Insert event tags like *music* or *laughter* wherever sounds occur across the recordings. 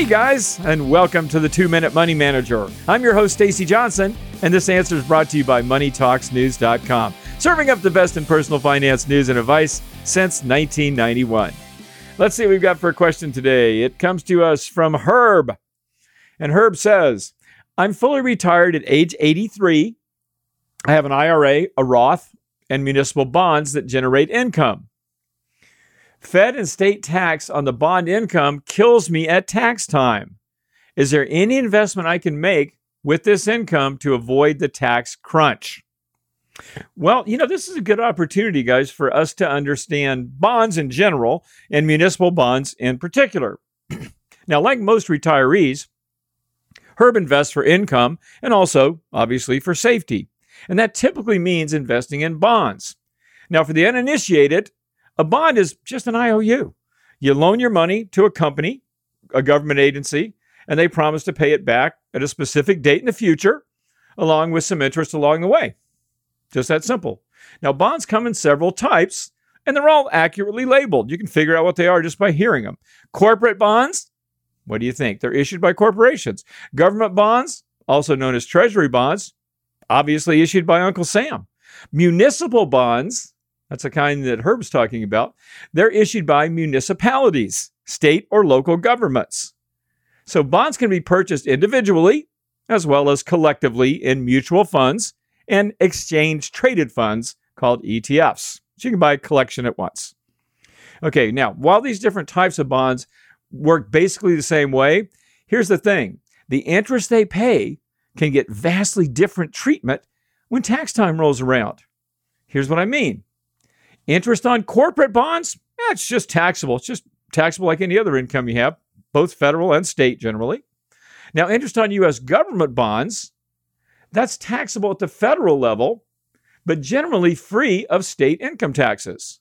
Hey guys, and welcome to the 2 Minute Money Manager. I'm your host Stacy Johnson, and this answer is brought to you by moneytalksnews.com, serving up the best in personal finance news and advice since 1991. Let's see what we've got for a question today. It comes to us from Herb. And Herb says, I'm fully retired at age 83. I have an IRA, a Roth, and municipal bonds that generate income. Fed and state tax on the bond income kills me at tax time. Is there any investment I can make with this income to avoid the tax crunch? Well, you know, this is a good opportunity, guys, for us to understand bonds in general and municipal bonds in particular. *clears throat* now, like most retirees, Herb invests for income and also, obviously, for safety. And that typically means investing in bonds. Now, for the uninitiated, a bond is just an IOU. You loan your money to a company, a government agency, and they promise to pay it back at a specific date in the future, along with some interest along the way. Just that simple. Now, bonds come in several types, and they're all accurately labeled. You can figure out what they are just by hearing them. Corporate bonds, what do you think? They're issued by corporations. Government bonds, also known as treasury bonds, obviously issued by Uncle Sam. Municipal bonds, that's the kind that Herb's talking about. They're issued by municipalities, state or local governments. So bonds can be purchased individually as well as collectively in mutual funds and exchange traded funds called ETFs. So you can buy a collection at once. Okay, now, while these different types of bonds work basically the same way, here's the thing the interest they pay can get vastly different treatment when tax time rolls around. Here's what I mean Interest on corporate bonds, eh, it's just taxable. It's just taxable like any other income you have, both federal and state generally. Now, interest on U.S. government bonds, that's taxable at the federal level, but generally free of state income taxes.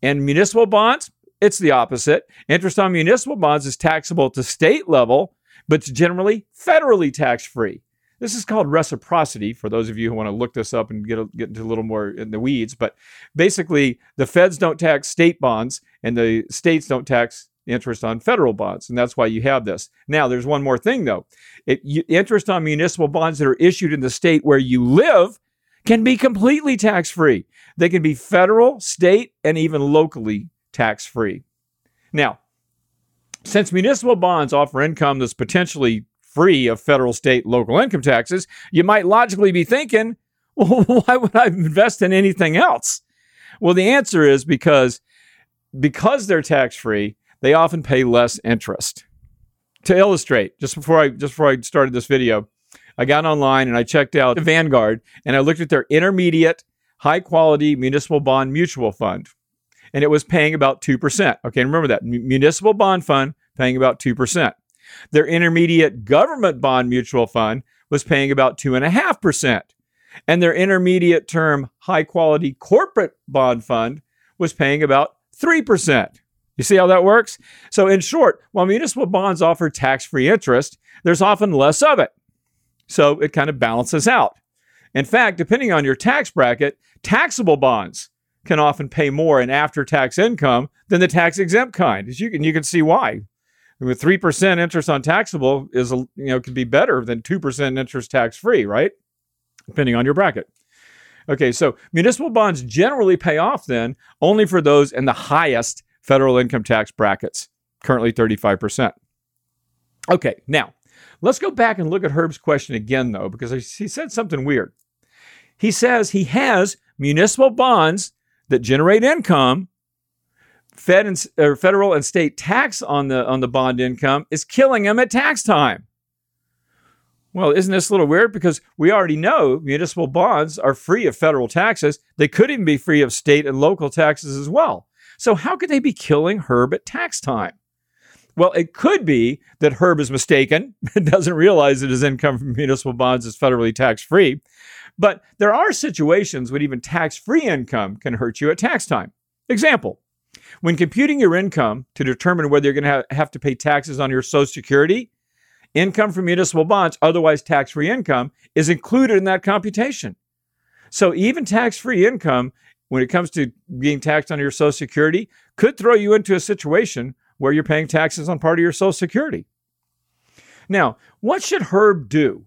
And municipal bonds, it's the opposite. Interest on municipal bonds is taxable at the state level, but it's generally federally tax free. This is called reciprocity for those of you who want to look this up and get, a, get into a little more in the weeds. But basically, the feds don't tax state bonds and the states don't tax interest on federal bonds. And that's why you have this. Now, there's one more thing, though. It, you, interest on municipal bonds that are issued in the state where you live can be completely tax free. They can be federal, state, and even locally tax free. Now, since municipal bonds offer income that's potentially free of federal, state, local income taxes, you might logically be thinking, *laughs* well, why would I invest in anything else? Well, the answer is because because they're tax free, they often pay less interest. To illustrate, just before I just before I started this video, I got online and I checked out Vanguard and I looked at their intermediate high quality municipal bond mutual fund. And it was paying about 2%. Okay, remember that. M- municipal bond fund paying about 2%. Their intermediate government bond mutual fund was paying about 2.5%. And their intermediate term high quality corporate bond fund was paying about 3%. You see how that works? So, in short, while municipal bonds offer tax free interest, there's often less of it. So, it kind of balances out. In fact, depending on your tax bracket, taxable bonds can often pay more in after tax income than the tax exempt kind. As you can, you can see why with three percent interest on taxable is you know could be better than two percent interest tax free, right? Depending on your bracket. Okay, so municipal bonds generally pay off then only for those in the highest federal income tax brackets, currently 35%. Okay, now let's go back and look at Herb's question again, though, because he said something weird. He says he has municipal bonds that generate income Fed and, or federal and state tax on the on the bond income is killing them at tax time. Well, isn't this a little weird? Because we already know municipal bonds are free of federal taxes. They could even be free of state and local taxes as well. So how could they be killing Herb at tax time? Well, it could be that Herb is mistaken, and *laughs* doesn't realize that his income from municipal bonds is federally tax free. But there are situations when even tax free income can hurt you at tax time. Example when computing your income to determine whether you're going to have to pay taxes on your Social Security, income from municipal bonds, otherwise tax free income, is included in that computation. So even tax free income, when it comes to being taxed on your Social Security, could throw you into a situation where you're paying taxes on part of your Social Security. Now, what should Herb do?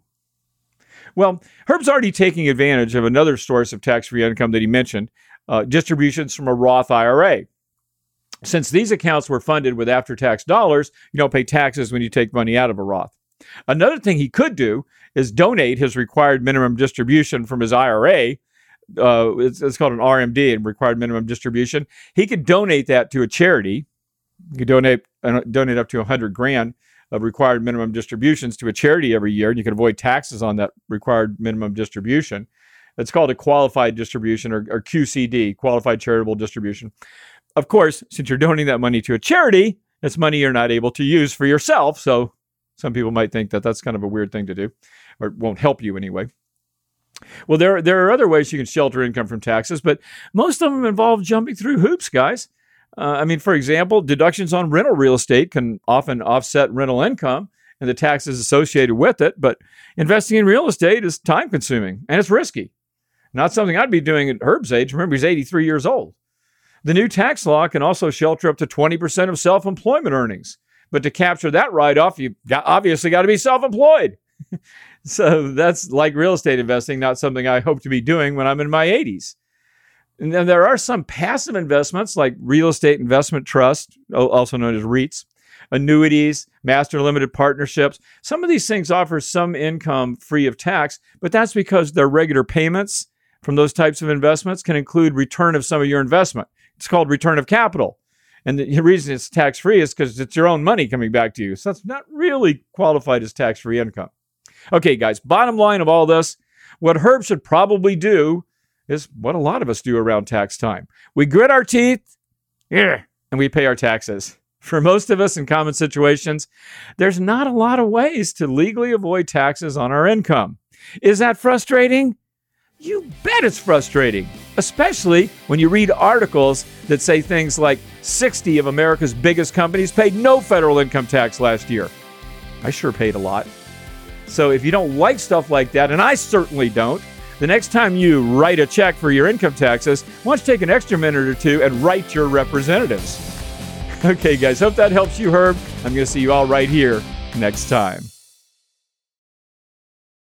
Well, Herb's already taking advantage of another source of tax free income that he mentioned uh, distributions from a Roth IRA. Since these accounts were funded with after tax dollars, you don't pay taxes when you take money out of a Roth. Another thing he could do is donate his required minimum distribution from his IRA. Uh, it's, it's, called an RMD, and required minimum distribution. He could donate that to a charity. He could donate uh, donate up to 100 grand of required minimum distributions to a charity every year, and you can avoid taxes on that required minimum distribution. It's called a qualified distribution or, or QCD, qualified charitable distribution. Of course, since you're donating that money to a charity, it's money you're not able to use for yourself. So some people might think that that's kind of a weird thing to do, or won't help you anyway. Well, there, there are other ways you can shelter income from taxes, but most of them involve jumping through hoops, guys. Uh, I mean, for example, deductions on rental real estate can often offset rental income and the taxes associated with it, but investing in real estate is time consuming and it's risky. Not something I'd be doing at Herb's age. Remember, he's 83 years old. The new tax law can also shelter up to 20% of self employment earnings. But to capture that write off, you obviously got to be self employed. *laughs* so that's like real estate investing, not something I hope to be doing when I'm in my 80s. And then there are some passive investments like real estate investment trust, also known as REITs, annuities, master limited partnerships. Some of these things offer some income free of tax, but that's because they're regular payments from those types of investments can include return of some of your investment. It's called return of capital. And the reason it's tax free is because it's your own money coming back to you. So that's not really qualified as tax free income. Okay, guys, bottom line of all this what Herb should probably do is what a lot of us do around tax time. We grit our teeth, yeah, and we pay our taxes. *laughs* For most of us in common situations, there's not a lot of ways to legally avoid taxes on our income. Is that frustrating? You bet it's frustrating, especially when you read articles that say things like 60 of America's biggest companies paid no federal income tax last year. I sure paid a lot. So if you don't like stuff like that, and I certainly don't, the next time you write a check for your income taxes, why don't you take an extra minute or two and write your representatives? *laughs* Okay, guys, hope that helps you, Herb. I'm going to see you all right here next time.